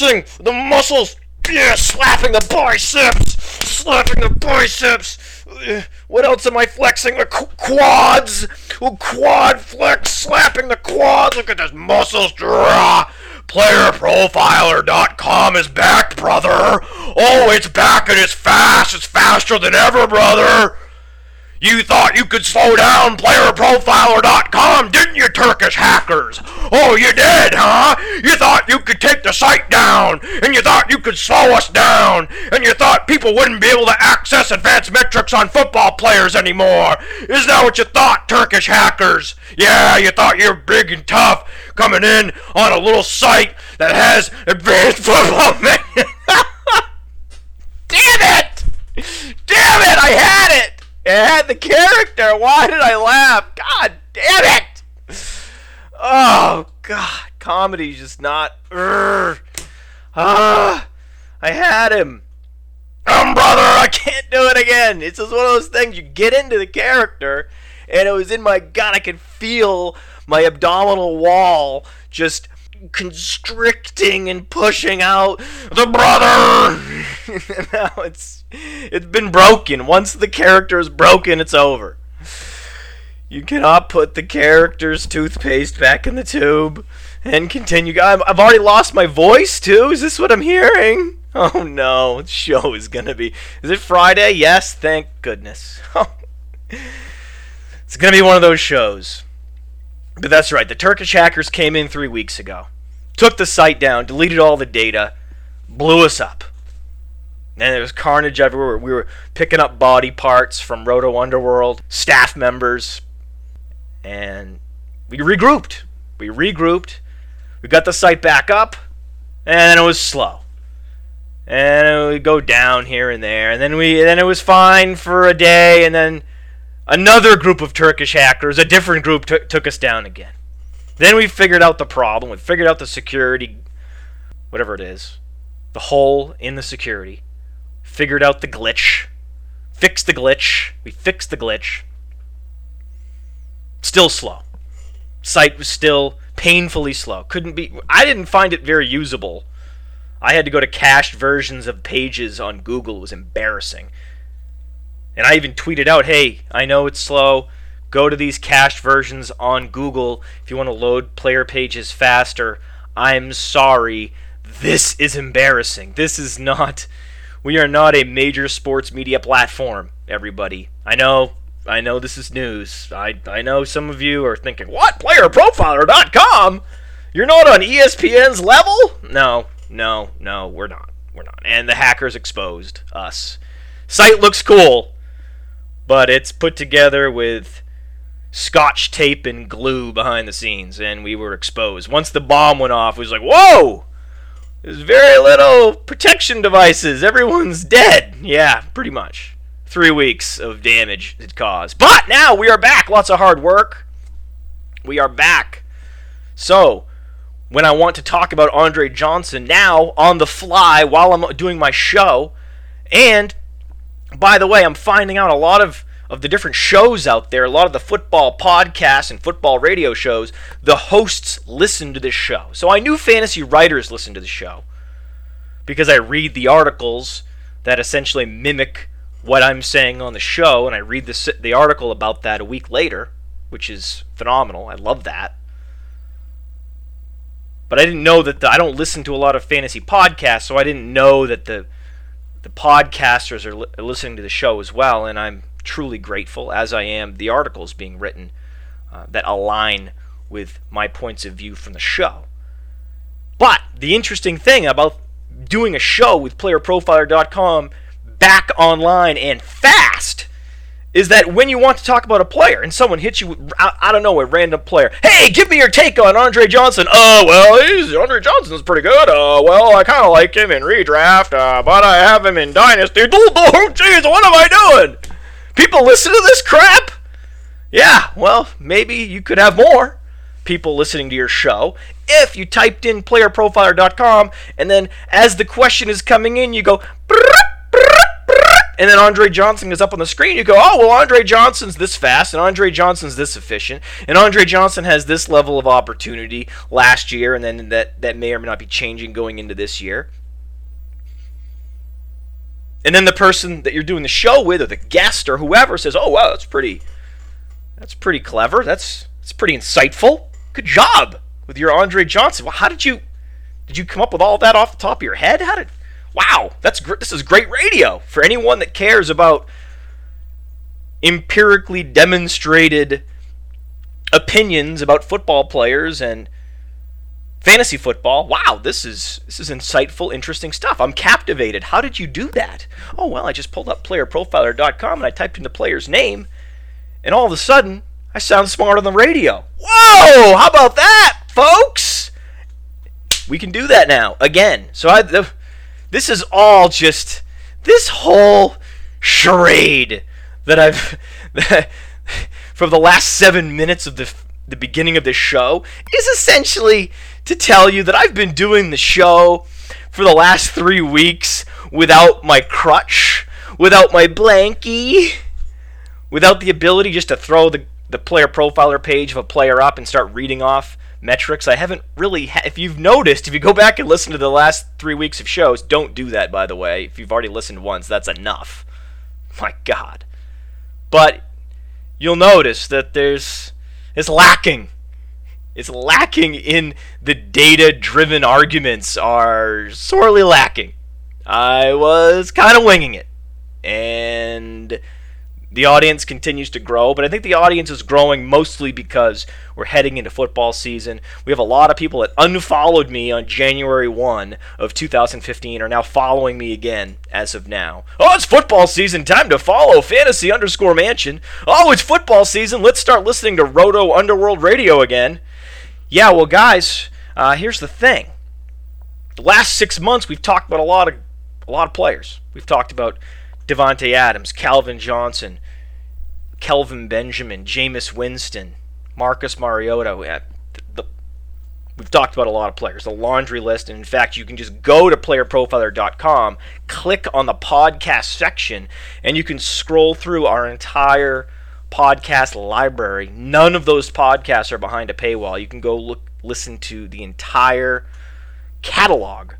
flexing, the muscles, yeah, slapping the biceps, slapping the biceps. Uh, What else am I flexing? The qu- quads, Oh, quad flex, slapping the quads. Look at those muscles draw. PlayerProfiler.com is back, brother. Oh, it's back and it's fast. It's faster than ever, brother. You thought you could slow down PlayerProfiler.com, didn't you, Turkish hackers? Oh, you did, huh? You thought you could take the site down, and you thought you could slow us down, and you thought people wouldn't be able to access advanced metrics on football players anymore. Is that what you thought, Turkish hackers? Yeah, you thought you're big and tough, coming in on a little site that has advanced football. metrics. Damn it! Damn it! I had it! I had the character. Why did I laugh? God damn it! Oh God, comedy's just not. Ah, I had him. Um, brother, I can't do it again. It's just one of those things you get into the character, and it was in my gut. I could feel my abdominal wall just constricting and pushing out the brother. now it's it's been broken. Once the character is broken, it's over. You cannot put the character's toothpaste back in the tube and continue. I'm, I've already lost my voice too. Is this what I'm hearing? Oh no, the show is gonna be. Is it Friday? Yes, thank goodness. it's gonna be one of those shows. But that's right. The Turkish hackers came in three weeks ago, took the site down, deleted all the data, blew us up. And there was carnage everywhere. We were picking up body parts from Roto Underworld, staff members, and we regrouped. We regrouped. We got the site back up, and it was slow. And would go down here and there, and then we, then it was fine for a day, and then another group of Turkish hackers, a different group, took took us down again. Then we figured out the problem. We figured out the security, whatever it is, the hole in the security. Figured out the glitch. Fixed the glitch. We fixed the glitch. Still slow. Site was still painfully slow. Couldn't be. I didn't find it very usable. I had to go to cached versions of pages on Google. It was embarrassing. And I even tweeted out, hey, I know it's slow. Go to these cached versions on Google if you want to load player pages faster. I'm sorry. This is embarrassing. This is not. We are not a major sports media platform, everybody. I know. I know this is news. I, I know some of you are thinking, what? PlayerProfiler.com? You're not on ESPN's level? No, no, no, we're not. We're not. And the hackers exposed us. Site looks cool, but it's put together with scotch tape and glue behind the scenes, and we were exposed. Once the bomb went off, it was like, whoa! There's very little protection devices. Everyone's dead. Yeah, pretty much. Three weeks of damage it caused. But now we are back. Lots of hard work. We are back. So, when I want to talk about Andre Johnson now on the fly while I'm doing my show, and by the way, I'm finding out a lot of of the different shows out there, a lot of the football podcasts and football radio shows, the hosts listen to this show. So I knew fantasy writers listen to the show because I read the articles that essentially mimic what I'm saying on the show, and I read the, the article about that a week later, which is phenomenal. I love that. But I didn't know that the, I don't listen to a lot of fantasy podcasts, so I didn't know that the the podcasters are, li- are listening to the show as well, and I'm truly grateful, as I am the articles being written uh, that align with my points of view from the show. But the interesting thing about doing a show with PlayerProfiler.com back online and fast is that when you want to talk about a player and someone hits you with, I, don't know, a random player, hey, give me your take on Andre Johnson. Oh, well, he's, Andre Johnson's pretty good. Uh, well, I kind of like him in redraft, uh, but I have him in Dynasty. Oh, jeez, what am I doing? People listen to this crap? Yeah, well, maybe you could have more people listening to your show if you typed in playerprofiler.com and then as the question is coming in, you go, and then Andre Johnson is up on the screen. You go, oh well, Andre Johnson's this fast, and Andre Johnson's this efficient, and Andre Johnson has this level of opportunity last year, and then that that may or may not be changing going into this year. And then the person that you're doing the show with, or the guest, or whoever, says, "Oh wow, that's pretty, that's pretty clever. That's that's pretty insightful. Good job with your Andre Johnson. Well, how did you did you come up with all that off the top of your head? How did Wow, that's gr- this is great radio for anyone that cares about empirically demonstrated opinions about football players and fantasy football. Wow, this is this is insightful, interesting stuff. I'm captivated. How did you do that? Oh well, I just pulled up playerprofiler.com and I typed in the player's name, and all of a sudden, I sound smart on the radio. Whoa! How about that, folks? We can do that now again. So I, the, this is all just this whole charade that I've from the last seven minutes of the the beginning of this show is essentially to tell you that I've been doing the show for the last three weeks without my crutch, without my blankie, without the ability just to throw the, the player profiler page of a player up and start reading off metrics. I haven't really, ha- if you've noticed, if you go back and listen to the last three weeks of shows, don't do that, by the way. If you've already listened once, that's enough. My God. But you'll notice that there's, it's lacking. It's lacking in the data driven arguments, are sorely lacking. I was kind of winging it. And the audience continues to grow, but I think the audience is growing mostly because we're heading into football season. We have a lot of people that unfollowed me on January 1 of 2015 are now following me again as of now. Oh, it's football season. Time to follow fantasy underscore mansion. Oh, it's football season. Let's start listening to Roto Underworld Radio again. Yeah, well, guys, uh, here's the thing. The last six months, we've talked about a lot of a lot of players. We've talked about Davante Adams, Calvin Johnson, Kelvin Benjamin, Jameis Winston, Marcus Mariota. The, we've talked about a lot of players, the laundry list. And in fact, you can just go to playerprofiler.com, click on the podcast section, and you can scroll through our entire podcast library. None of those podcasts are behind a paywall. You can go look, listen to the entire catalog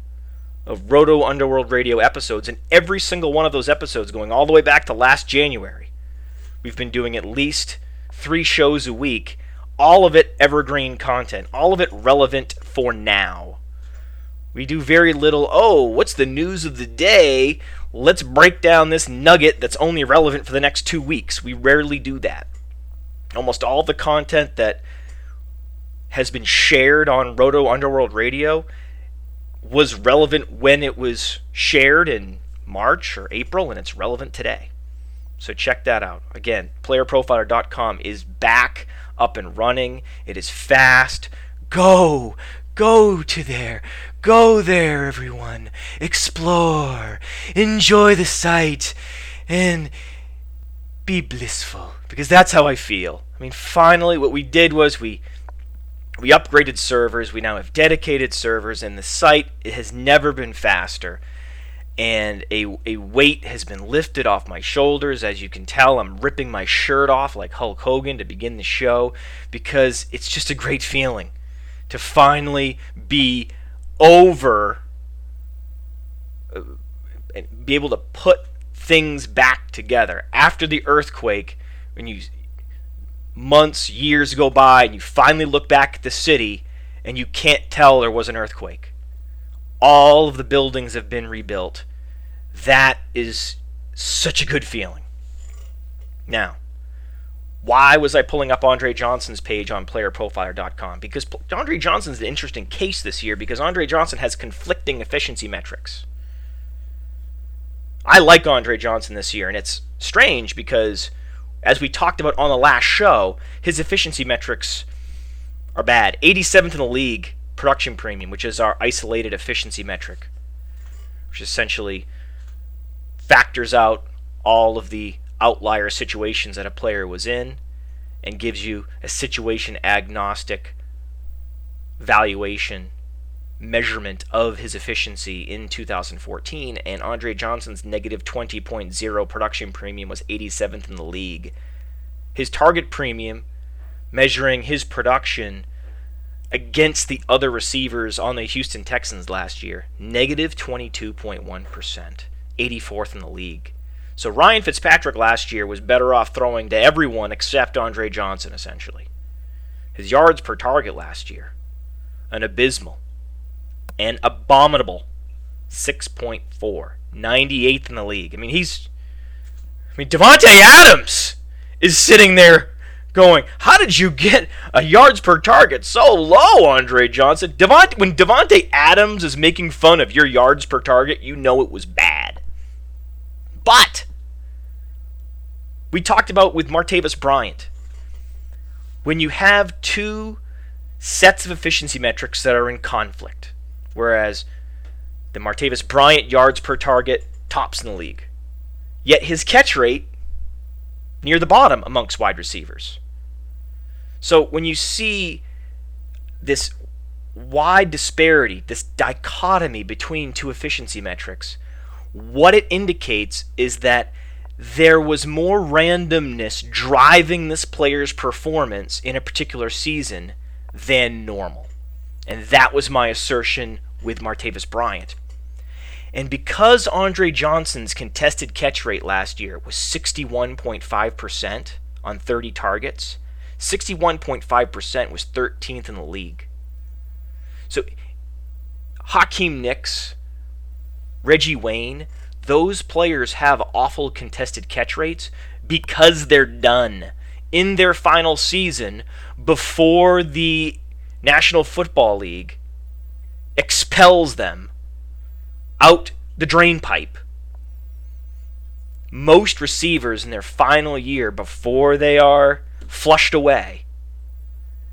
of Roto Underworld Radio episodes, and every single one of those episodes, going all the way back to last January, we've been doing at least three shows a week, all of it evergreen content, all of it relevant for now. We do very little, oh, what's the news of the day? Let's break down this nugget that's only relevant for the next two weeks. We rarely do that. Almost all the content that has been shared on Roto Underworld Radio was relevant when it was shared in March or April, and it's relevant today. So check that out. Again, playerprofiler.com is back up and running. It is fast. Go, go to there. Go there, everyone. Explore. Enjoy the sight. And be blissful. Because that's how I feel. I mean, finally, what we did was we we upgraded servers. We now have dedicated servers, and the site has never been faster. And a, a weight has been lifted off my shoulders. As you can tell, I'm ripping my shirt off like Hulk Hogan to begin the show because it's just a great feeling to finally be over uh, and be able to put things back together after the earthquake when you months, years go by, and you finally look back at the city and you can't tell there was an earthquake. All of the buildings have been rebuilt. That is such a good feeling. Now, why was I pulling up Andre Johnson's page on playerprofiler.com? Because Andre Johnson's an interesting case this year because Andre Johnson has conflicting efficiency metrics. I like Andre Johnson this year, and it's strange because as we talked about on the last show, his efficiency metrics are bad. 87th in the league production premium, which is our isolated efficiency metric, which essentially factors out all of the outlier situations that a player was in and gives you a situation agnostic valuation measurement of his efficiency in 2014, and Andre Johnson's negative 20.0 production premium was 87th in the league. His target premium, measuring his production against the other receivers on the Houston Texans last year, negative 22.1, 84th in the league. So Ryan Fitzpatrick last year was better off throwing to everyone except Andre Johnson, essentially. His yards per target last year, an abysmal an abominable 6.4, 98th in the league. I mean, he's. I mean, Davante Adams is sitting there going, "How did you get a yards per target so low, Andre Johnson?" Davante, when Davante Adams is making fun of your yards per target, you know it was bad. But we talked about with Martavis Bryant. When you have two sets of efficiency metrics that are in conflict, whereas the Martavis Bryant yards per target tops in the league. Yet his catch rate near the bottom amongst wide receivers. So when you see this wide disparity, this dichotomy between two efficiency metrics, what it indicates is that there was more randomness driving this player's performance in a particular season than normal. And that was my assertion with Martavis Bryant. And because Andre Johnson's contested catch rate last year was 61.5% on 30 targets, 61.5% was 13th in the league. So Hakeem Nicks, Reggie Wayne, those players have awful contested catch rates because they're done in their final season before the National Football League expels them out the drain pipe. Most receivers in their final year before they are flushed away,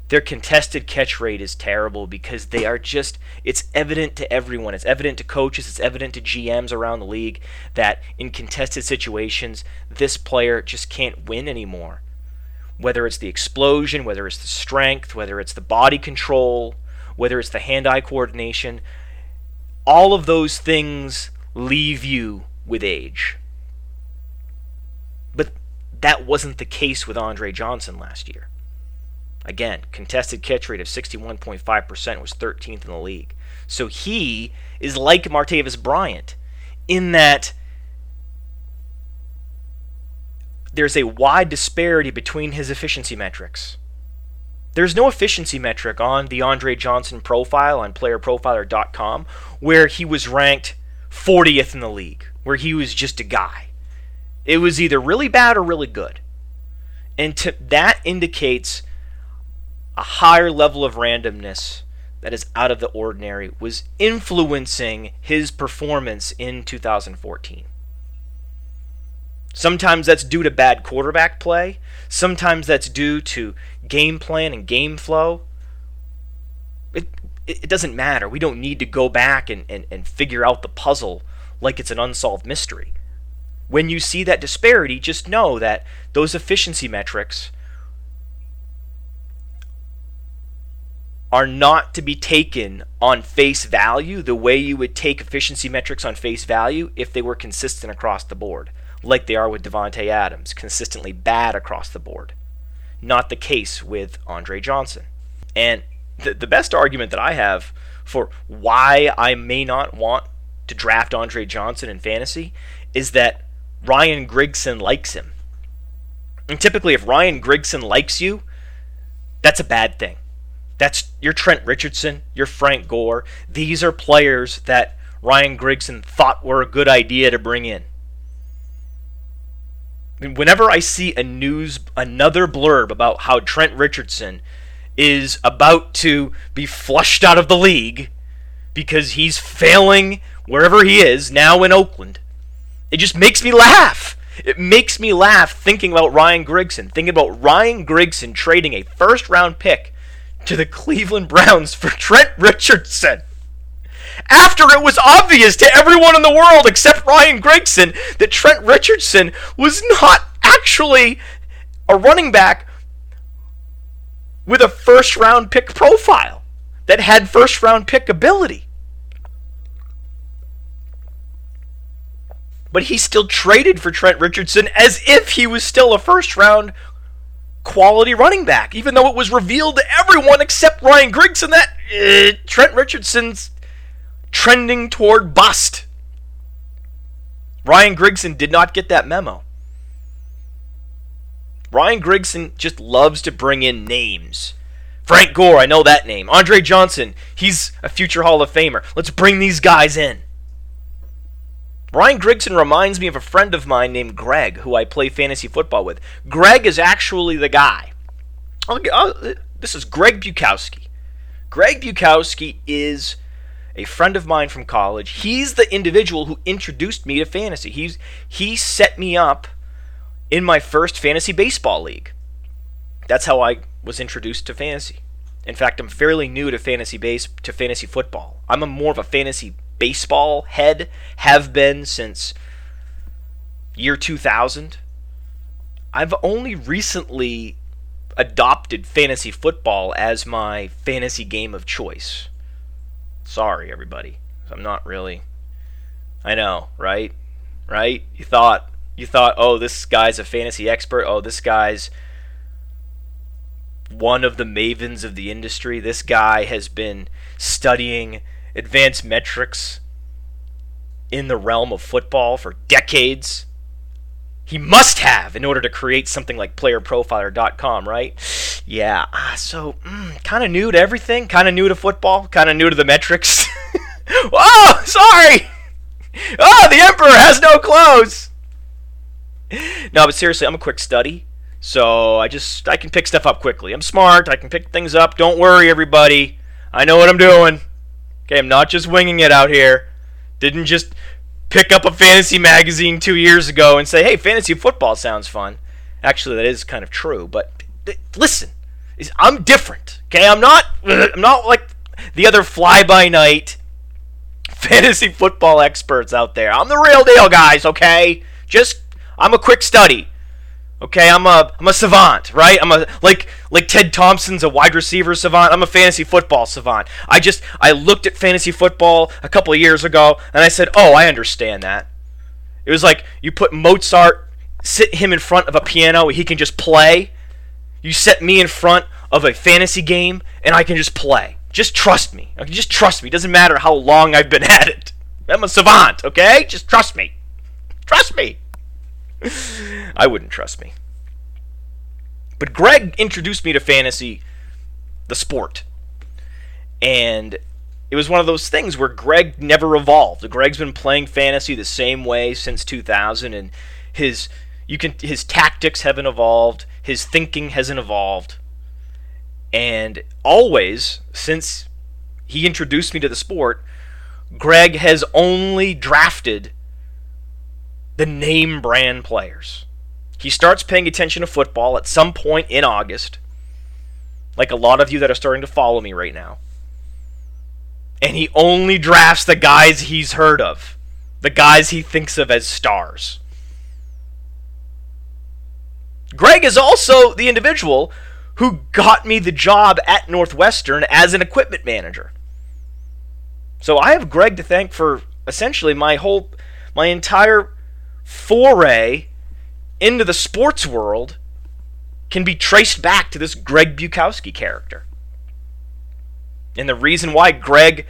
their contested catch rate is terrible because they are just, it's evident to everyone. It's evident to coaches, it's evident to GMs around the league that in contested situations, this player just can't win anymore whether it's the explosion, whether it's the strength, whether it's the body control, whether it's the hand eye coordination, all of those things leave you with age. But that wasn't the case with Andre Johnson last year. Again, contested catch rate of 61.5% was 13th in the league. So he is like Martavis Bryant in that there's a wide disparity between his efficiency metrics. There's no efficiency metric on the Andre Johnson profile on playerprofiler.com where he was ranked 40th in the league, where he was just a guy. It was either really bad or really good. And to, that indicates a higher level of randomness that is out of the ordinary was influencing his performance in 2014. Sometimes that's due to bad quarterback play. Sometimes that's due to game plan and game flow. It, it doesn't matter. We don't need to go back and, and, and figure out the puzzle like it's an unsolved mystery. When you see that disparity, just know that those efficiency metrics are not to be taken on face value the way you would take efficiency metrics on face value if they were consistent across the board like they are with Davante Adams, consistently bad across the board. Not the case with Andre Johnson. And the, the best argument that I have for why I may not want to draft Andre Johnson in fantasy is that Ryan Grigson likes him. And typically, if Ryan Grigson likes you, that's a bad thing. That's your Trent Richardson, your Frank Gore. These are players that Ryan Grigson thought were a good idea to bring in whenever I see a news another blurb about how Trent Richardson is about to be flushed out of the league because he's failing wherever he is now in Oakland, it just makes me laugh. It makes me laugh thinking about Ryan Grigson, thinking about Ryan Grigson trading a first round pick to the Cleveland Browns for Trent Richardson after it was obvious to everyone in the world except Ryan Grigson that Trent Richardson was not actually a running back with a first round pick profile. that had first round pick ability. But he still traded for Trent Richardson as if he was still a first round quality running back, even though it was revealed to everyone except Ryan Grigson that uh, Trent Richardson's trending toward bust. Ryan Grigson did not get that memo. Ryan Grigson just loves to bring in names. Frank Gore, I know that name. Andre Johnson, he's a future Hall of Famer. Let's bring these guys in. Ryan Grigson reminds me of a friend of mine named Greg, who I play fantasy football with. Greg is actually the guy. I'll, I'll, uh, this is Greg Bukowski. Greg Bukowski is a friend of mine from college. He's the individual who introduced me to fantasy. He's he set me up in my first fantasy baseball league. That's how I was introduced to fantasy. In fact, I'm fairly new to fantasy base to fantasy football. I'm a more of a fantasy baseball head, have been since year 2000. I've only recently adopted fantasy football as my fantasy game of choice. Sorry, everybody. I'm not really. I know, right? Right? You thought you thought, oh, this guy's a fantasy expert. Oh, this guy's one of the mavens of the industry. This guy has been studying advanced metrics in the realm of football for decades. He must have in order to create something like playerprofiler.com, right? Yeah, ah, so mm, kind of new to everything, kind of new to football, kind of new to the metrics. oh, sorry! Oh, the Emperor has no clothes! no, but seriously, I'm a quick study. So I just I can pick stuff up quickly. I'm smart. I can pick things up. Don't worry, everybody. I know what I'm doing. Okay, I'm not just winging it out here. Didn't just pick up a fantasy magazine two years ago and say, "Hey, fantasy football sounds fun." Actually, that is kind of true. But listen, I'm different. Okay, I'm not. I'm not like the other fly-by-night fantasy football experts out there. I'm the real deal, guys. Okay, just I'm a quick study. Okay, I'm a I'm a savant, right? I'm a like like Ted Thompson's a wide receiver savant. I'm a fantasy football savant. I just I looked at fantasy football a couple of years ago and I said, "Oh, I understand that." It was like you put Mozart, sit him in front of a piano, he can just play. You set me in front of a fantasy game and I can just play. Just trust me. Just trust me. It doesn't matter how long I've been at it. I'm a savant, okay? Just trust me. Trust me. I wouldn't trust me. But Greg introduced me to fantasy, the sport. And it was one of those things where Greg never evolved. Greg's been playing fantasy the same way since 2000 and his you can his tactics haven't evolved, his thinking hasn't evolved. And always since he introduced me to the sport, Greg has only drafted the name brand players. He starts paying attention to football at some point in August, like a lot of you that are starting to follow me right now. And he only drafts the guys he's heard of, the guys he thinks of as stars. Greg is also the individual who got me the job at Northwestern as an equipment manager. So I have Greg to thank for essentially my whole my entire foray into the sports world can be traced back to this Greg Bukowski character. And the reason why Greg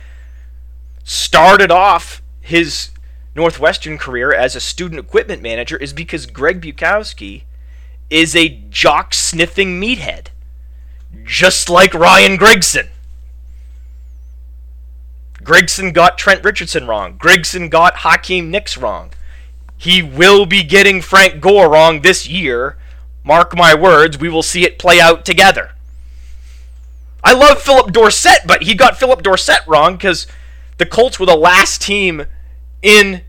started off his Northwestern career as a student equipment manager is because Greg Bukowski is a jock sniffing meathead, just like Ryan Grigson. Grigson got Trent Richardson wrong. Grigson got Hakeem Nicks wrong. He will be getting Frank Gore wrong this year. Mark my words, we will see it play out together. I love Phillip Dorsett, but he got Phillip Dorsett wrong because the Colts were the last team in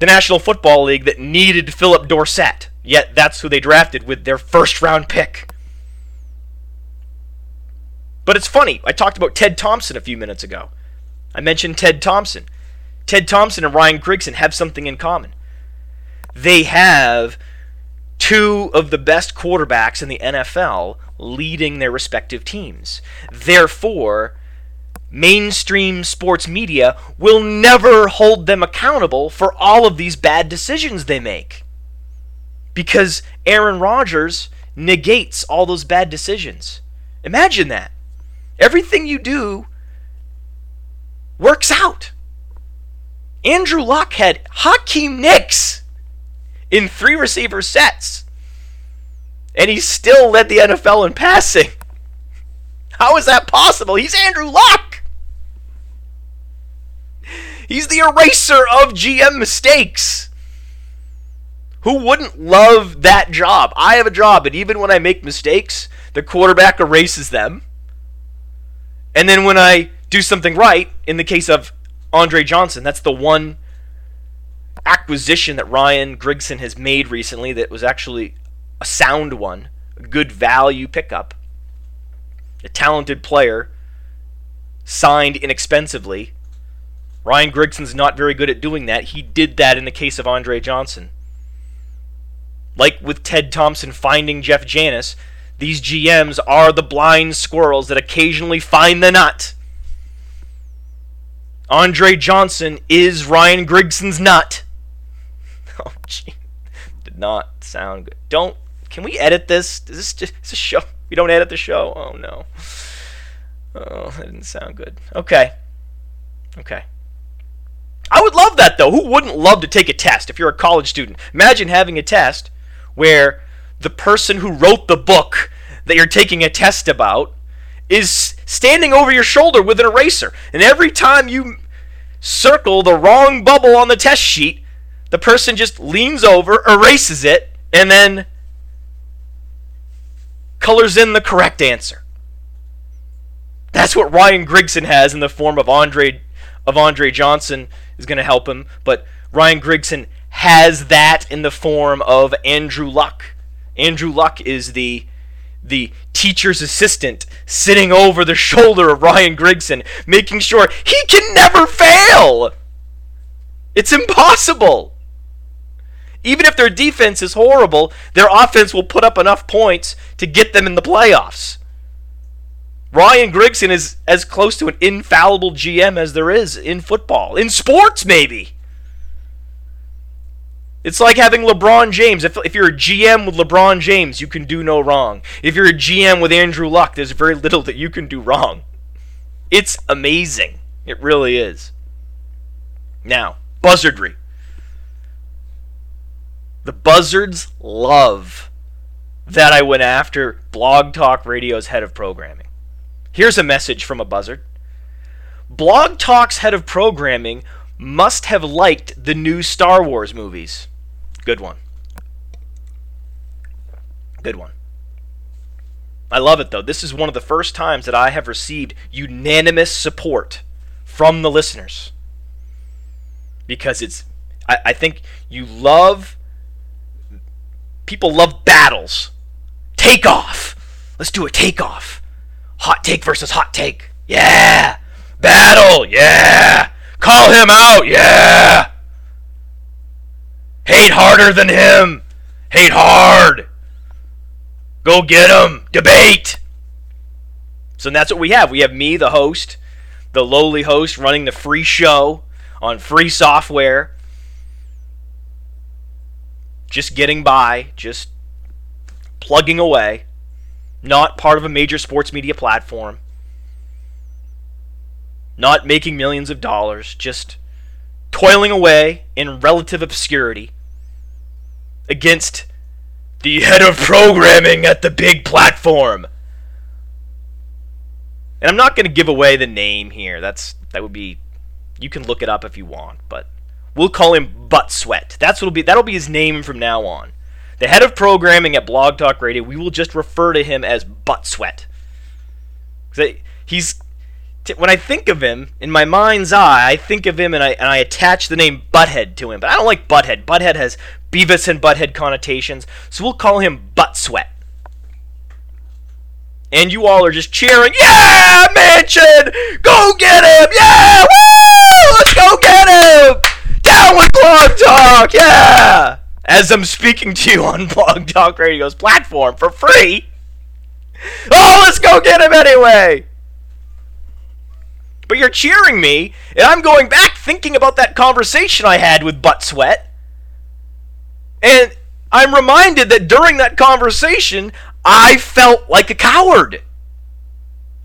the National Football League that needed Phillip Dorsett. Yet that's who they drafted with their first round pick. But it's funny. I talked about Ted Thompson a few minutes ago. I mentioned Ted Thompson. Ted Thompson and Ryan Grigson have something in common they have two of the best quarterbacks in the NFL leading their respective teams. Therefore, mainstream sports media will never hold them accountable for all of these bad decisions they make. Because Aaron Rodgers negates all those bad decisions. Imagine that. Everything you do works out. Andrew Luck had Hakeem Nicks in three receiver sets, and he still led the NFL in passing. How is that possible? He's Andrew Luck. He's the eraser of GM mistakes. Who wouldn't love that job? I have a job, and even when I make mistakes, the quarterback erases them. And then when I do something right, in the case of Andre Johnson, that's the one acquisition that Ryan Grigson has made recently that was actually a sound one, a good value pickup. A talented player signed inexpensively. Ryan Grigson's not very good at doing that. He did that in the case of Andre Johnson. Like with Ted Thompson finding Jeff Janis, these GMs are the blind squirrels that occasionally find the nut. Andre Johnson is Ryan Grigson's nut. Did not sound good. Don't. Can we edit this? Is this just a show? We don't edit the show? Oh, no. Oh, that didn't sound good. Okay. Okay. I would love that, though. Who wouldn't love to take a test if you're a college student? Imagine having a test where the person who wrote the book that you're taking a test about is standing over your shoulder with an eraser. And every time you circle the wrong bubble on the test sheet, the person just leans over, erases it, and then colors in the correct answer. That's what Ryan Grigson has in the form of Andre of Andre Johnson is going to help him, but Ryan Grigson has that in the form of Andrew Luck. Andrew Luck is the the teacher's assistant sitting over the shoulder of Ryan Grigson, making sure he can never fail. It's impossible. Even if their defense is horrible, their offense will put up enough points to get them in the playoffs. Ryan Grigson is as close to an infallible GM as there is in football, in sports, maybe. It's like having LeBron James. If, if you're a GM with LeBron James, you can do no wrong. If you're a GM with Andrew Luck, there's very little that you can do wrong. It's amazing. It really is. Now, buzzardry. The Buzzards love that I went after Blog Talk Radio's head of programming. Here's a message from a buzzard. Blog Talk's head of programming must have liked the new Star Wars movies. Good one. Good one. I love it though. This is one of the first times that I have received unanimous support from the listeners. Because it's, I, I think you love, people love battles. Take off. Let's do a takeoff. Hot take versus hot take. Yeah. Battle. Yeah. Call him out. Yeah. Hate harder than him. Hate hard. Go get him. Debate. So that's what we have. We have me, the host, the lowly host, running the free show on free software. Just getting by, just plugging away. Not part of a major sports media platform not making millions of dollars, just toiling away in relative obscurity against the head of programming at the big platform. And I'm not going to give away the name here. That's that would be you can look it up if you want, but we'll call him Butt Sweat. That's what'll be that'll be his name from now on. The head of programming at Blog Talk Radio, we will just refer to him as Butt Sweat. He's when I think of him in my mind's eye, I think of him and I and I attach the name Butthead to him. But I don't like Butthead. Butthead has Beavis and Butthead connotations, so we'll call him Butt Sweat. And you all are just cheering, yeah, Mansion, go get him, yeah, woo, let's go get him, down with Blog Talk, yeah. As I'm speaking to you on Blog Talk Radio's platform for free. Oh, let's go get him anyway. But you're cheering me, and I'm going back thinking about that conversation I had with Butt Sweat. And I'm reminded that during that conversation, I felt like a coward.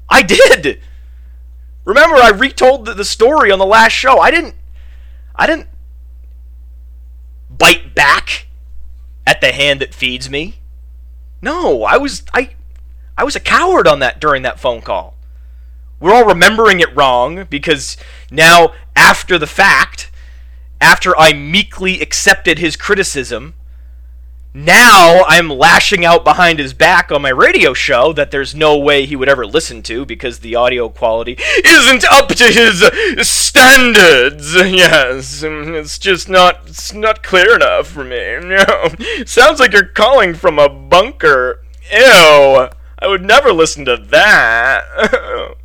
I did. Remember, I retold the, the story on the last show. I didn't. I didn't bite back at the hand that feeds me. No, I was I I was a coward on that during that phone call. We're all remembering it wrong because now after the fact, after I meekly accepted his criticism, now I'm lashing out behind his back on my radio show that there's no way he would ever listen to because the audio quality isn't up to his standards. Yes, it's just not it's not clear enough for me. No. Sounds like you're calling from a bunker. Ew. I would never listen to that.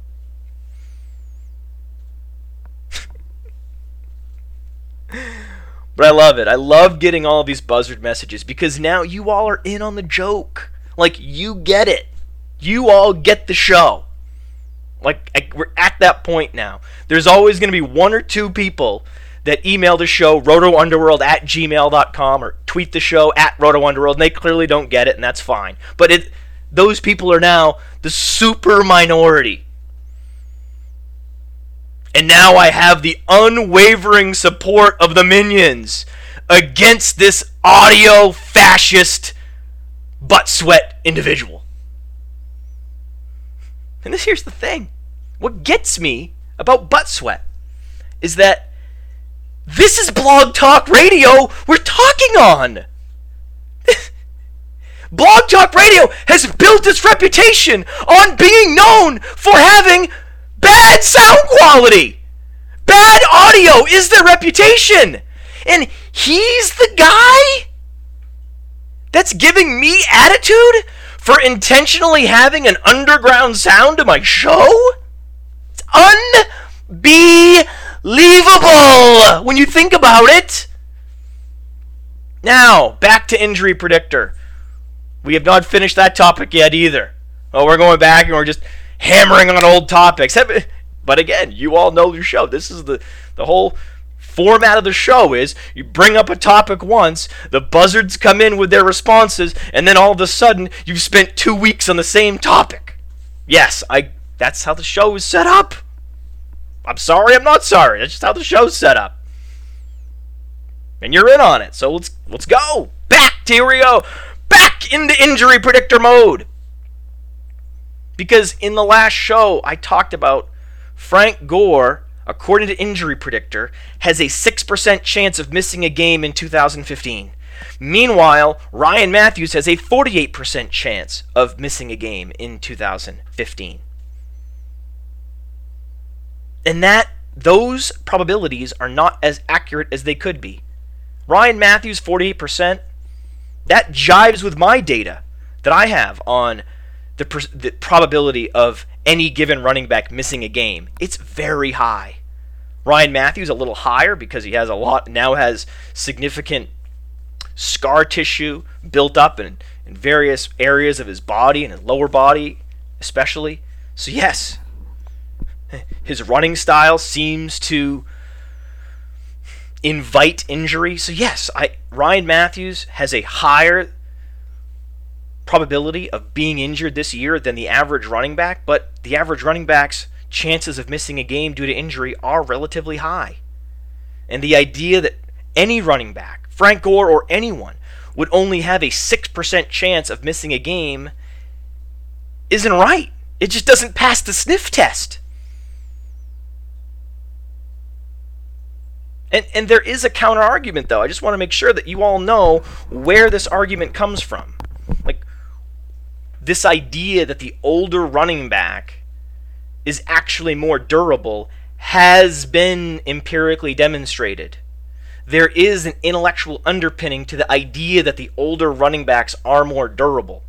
But I love it. I love getting all of these buzzard messages because now you all are in on the joke. Like, you get it. You all get the show. Like, I, we're at that point now. There's always going to be one or two people that email the show, rotounderworld at gmail.com, or tweet the show at rotounderworld, and they clearly don't get it, and that's fine. But it, those people are now the super minority. And now I have the unwavering support of the minions against this audio fascist butt sweat individual. And this here's the thing. What gets me about butt sweat is that this is blog talk radio we're talking on. blog talk radio has built its reputation on being known for having Bad sound quality! Bad audio is their reputation! And he's the guy that's giving me attitude for intentionally having an underground sound to my show? It's unbelievable when you think about it. Now, back to injury predictor. We have not finished that topic yet either. Oh, we're going back and we're just hammering on old topics. But again, you all know the show. This is the the whole format of the show is you bring up a topic once, the buzzards come in with their responses, and then all of a sudden you've spent 2 weeks on the same topic. Yes, I that's how the show is set up. I'm sorry, I'm not sorry. That's just how the show's set up. And you're in on it. So let's let's go. Back, Terrio. Back into injury predictor mode. Because in the last show, I talked about Frank Gore, according to Injury Predictor, has a 6% chance of missing a game in 2015. Meanwhile, Ryan Mathews has a 48% chance of missing a game in 2015. And that those probabilities are not as accurate as they could be. Ryan Mathews 48%, that jives with my data that I have on the, the probability of any given running back missing a game, it's very high. Ryan Mathews a little higher because he has a lot now has significant scar tissue built up in, in various areas of his body and his lower body especially. So yes, his running style seems to invite injury. So yes, I Ryan Mathews has a higher probability of being injured this year than the average running back, but the average running back's chances of missing a game due to injury are relatively high. And the idea that any running back, Frank Gore or anyone, would only have a 6% chance of missing a game isn't right. It just doesn't pass the sniff test. And, and there is a counter argument, though. I just want to make sure that you all know where this argument comes from. Like, this idea that the older running back is actually more durable has been empirically demonstrated. There is an intellectual underpinning to the idea that the older running backs are more durable.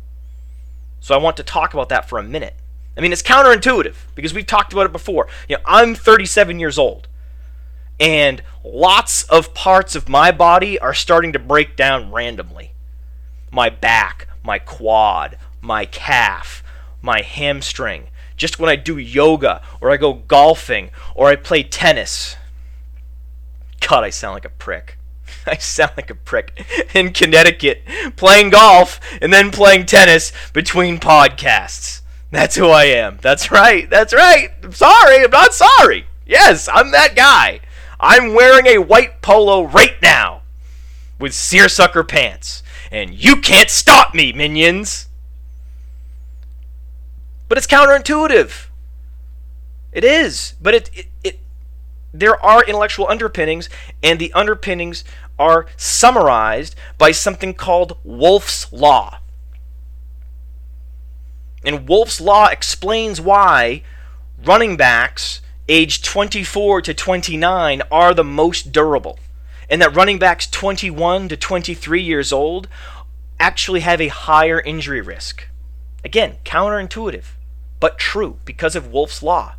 So I want to talk about that for a minute. I mean, it's counterintuitive because we've talked about it before. You know, I'm 37 years old, and lots of parts of my body are starting to break down randomly. My back, my quad, my calf, my hamstring. Just when I do yoga or I go golfing or I play tennis. God, I sound like a prick. I sound like a prick in Connecticut playing golf and then playing tennis between podcasts. That's who I am. That's right. That's right. I'm sorry. I'm not sorry. Yes, I'm that guy. I'm wearing a white polo right now with seersucker pants. And you can't stop me, minions! But it's counterintuitive. It is. But it, it, it there are intellectual underpinnings, and the underpinnings are summarized by something called Wolff's Law. And Wolff's Law explains why running backs aged 24 to 29 are the most durable. And that running backs 21 to 23 years old actually have a higher injury risk. Again, counterintuitive, but true because of Wolff's Law.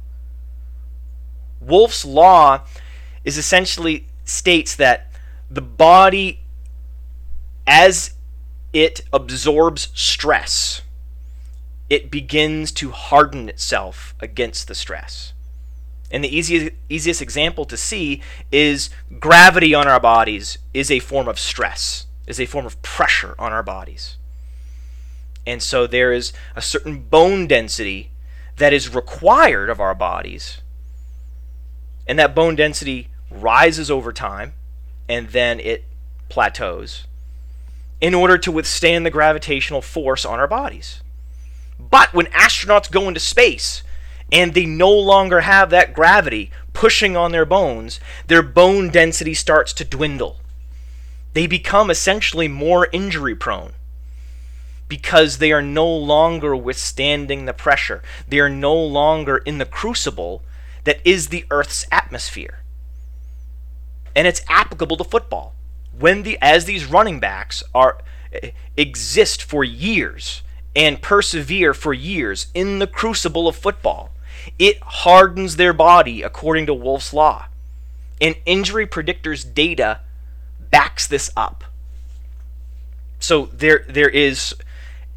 Wolff's Law is essentially states that the body, as it absorbs stress, it begins to harden itself against the stress. And the easiest, easiest example to see is gravity on our bodies is a form of stress, is a form of pressure on our bodies. And so there is a certain bone density that is required of our bodies. And that bone density rises over time and then it plateaus in order to withstand the gravitational force on our bodies. But when astronauts go into space and they no longer have that gravity pushing on their bones, their bone density starts to dwindle. They become essentially more injury prone because they are no longer withstanding the pressure. They are no longer in the crucible that is the Earth's atmosphere. And it's applicable to football. When the as these running backs are exist for years and persevere for years in the crucible of football. It hardens their body according to Wolff's Law. And Injury Predictor's data backs this up. So there, there is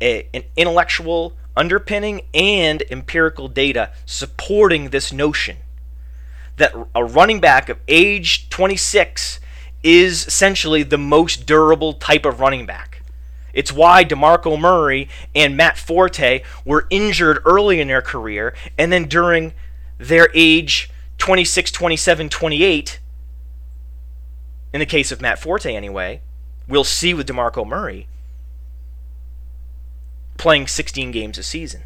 a, an intellectual underpinning and empirical data supporting this notion that a running back of age 26 is essentially the most durable type of running back. It's why DeMarco Murray and Matt Forte were injured early in their career, and then during their age 26, 27, 28, in the case of Matt Forte anyway, we'll see with DeMarco Murray playing 16 games a season.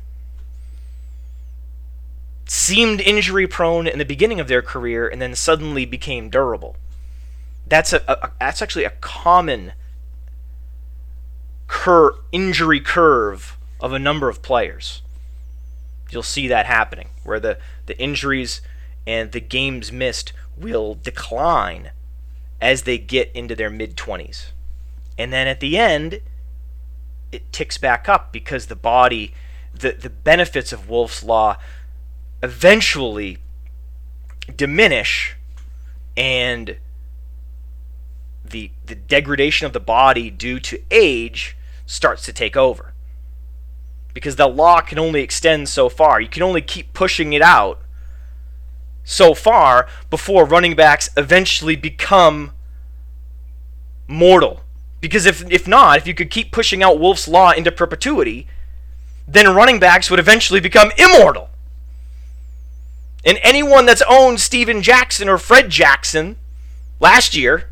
Seemed injury prone in the beginning of their career and then suddenly became durable. That's a, a that's actually a common cur- injury curve of a number of players. You'll see that happening, where the, the injuries and the games missed will decline as they get into their mid 20s. And then at the end, it ticks back up because the body, the, the benefits of Wolff's Law eventually diminish and the, the degradation of the body due to age starts to take over. Because the law can only extend so far. You can only keep pushing it out so far before running backs eventually become mortal. Because if, if not, if you could keep pushing out Wolff's Law into perpetuity, then running backs would eventually become immortal. And anyone that's owned Steven Jackson or Fred Jackson last year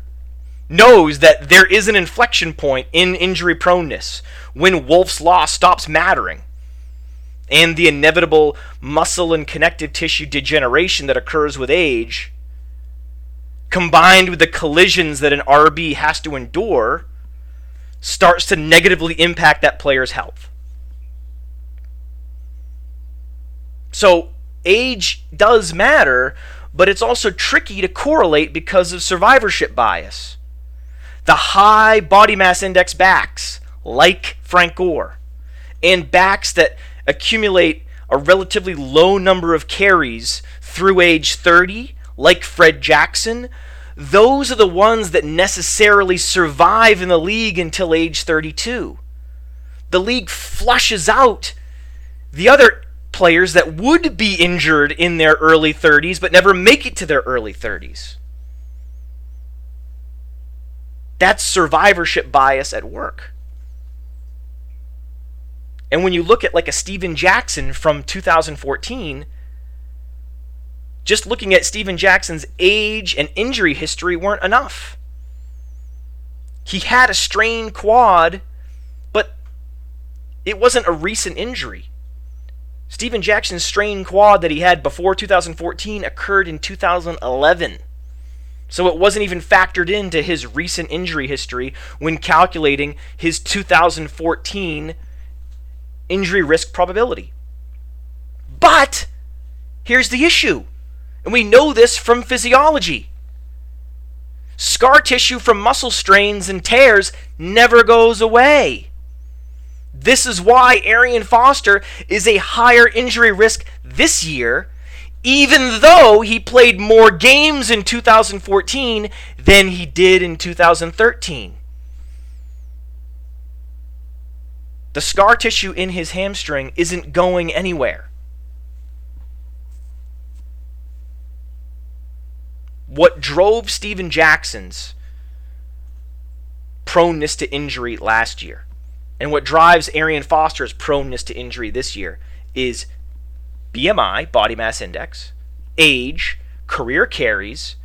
knows that there is an inflection point in injury proneness when Wolff's Law stops mattering. And the inevitable muscle and connective tissue degeneration that occurs with age, combined with the collisions that an RB has to endure, starts to negatively impact that player's health. So, age does matter, but it's also tricky to correlate because of survivorship bias the high body mass index backs, like Frank Gore, and backs that accumulate a relatively low number of carries through age 30, like Fred Jackson, those are the ones that necessarily survive in the league until age 32. The league flushes out the other players that would be injured in their early 30s but never make it to their early 30s. That's survivorship bias at work. And when you look at like a Steven Jackson from 2014, just looking at Steven Jackson's age and injury history weren't enough. He had a strained quad, but it wasn't a recent injury. Steven Jackson's strained quad that he had before 2014 occurred in 2011. So it wasn't even factored into his recent injury history when calculating his 2014 injury risk probability. But here's the issue, and we know this from physiology. Scar tissue from muscle strains and tears never goes away. This is why Arian Foster is a higher injury risk this year, even though he played more games in 2014 than he did in 2013. The scar tissue in his hamstring isn't going anywhere. What drove Steven Jackson's proneness to injury last year and what drives Arian Foster's proneness to injury this year is BMI, body mass index, age, career carries,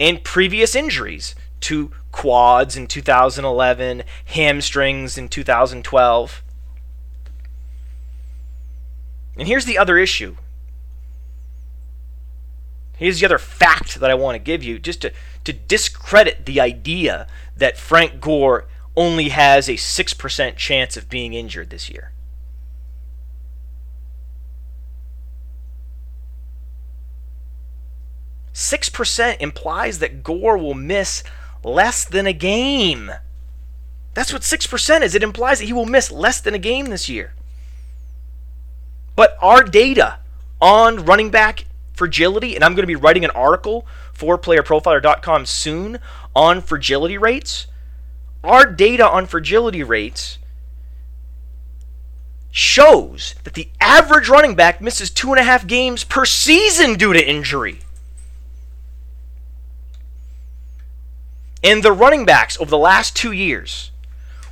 and previous injuries to quads in 2011, hamstrings in 2012. And here's the other issue. Here's the other fact that I want to give you just to, to discredit the idea that Frank Gore only has a 6% chance of being injured this year. Six percent implies that Gore will miss less than a game. That's what six percent is. It implies that he will miss less than a game this year. But our data on running back fragility, and I'm going to be writing an article for playerprofiler.com soon on fragility rates. Our data on fragility rates shows that the average running back misses two and a half games per season due to injury. And the running backs over the last two years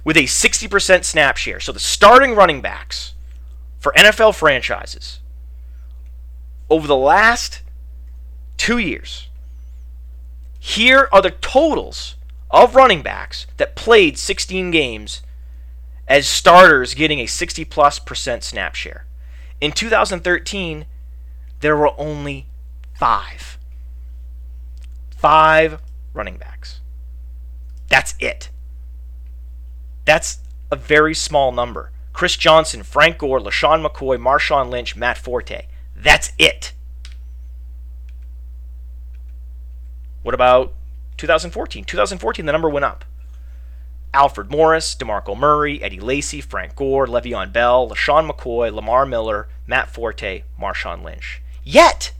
with a 60% snap share, so the starting running backs for NFL franchises over the last two years. Here are the totals of running backs that played 16 games as starters getting a 60 plus percent snap share. In 2013, there were only five. Five running backs. That's it. That's a very small number. Chris Johnson, Frank Gore, LeSean McCoy, Marshawn Lynch, Matt Forte. That's it. What about 2014? 2014, the number went up. Alfred Morris, DeMarco Murray, Eddie Lacy, Frank Gore, Le'Veon Bell, LeSean McCoy, Lamar Miller, Matt Forte, Marshawn Lynch. Yet,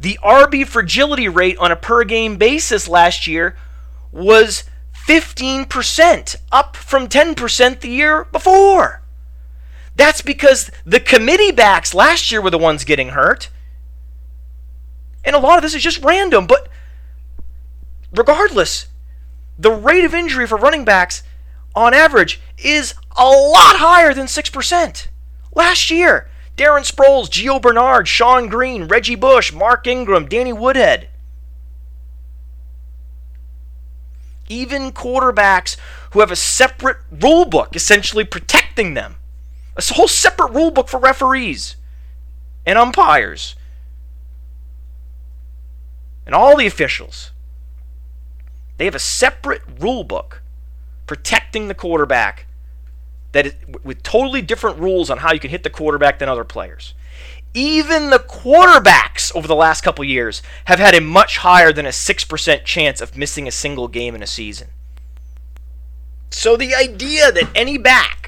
the RB fragility rate on a per game basis last year was 15%, up from 10% the year before. That's because the committee backs last year were the ones getting hurt. And a lot of this is just random, but regardless, the rate of injury for running backs on average is a lot higher than 6%. Last year, Darren Sproles, Gio Bernard, Shonn Greene, Reggie Bush, Mark Ingram, Danny Woodhead. even quarterbacks who have a separate rule book essentially protecting them. A whole separate rule book for referees and umpires and all the officials. They have a separate rule book protecting the quarterback that is, with totally different rules on how you can hit the quarterback than other players. Even the quarterbacks over the last couple years have had a much higher than a 6% chance of missing a single game in a season. So the idea that any back,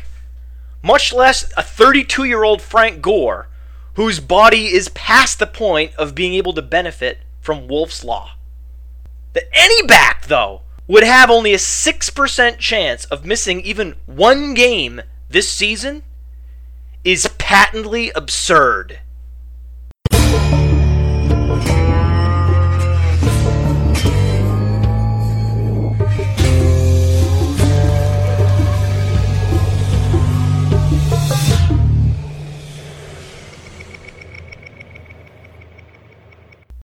much less a 32 year old Frank Gore, whose body is past the point of being able to benefit from Wolff's Law, that any back, though, would have only a 6% chance of missing even one game this season is patently absurd.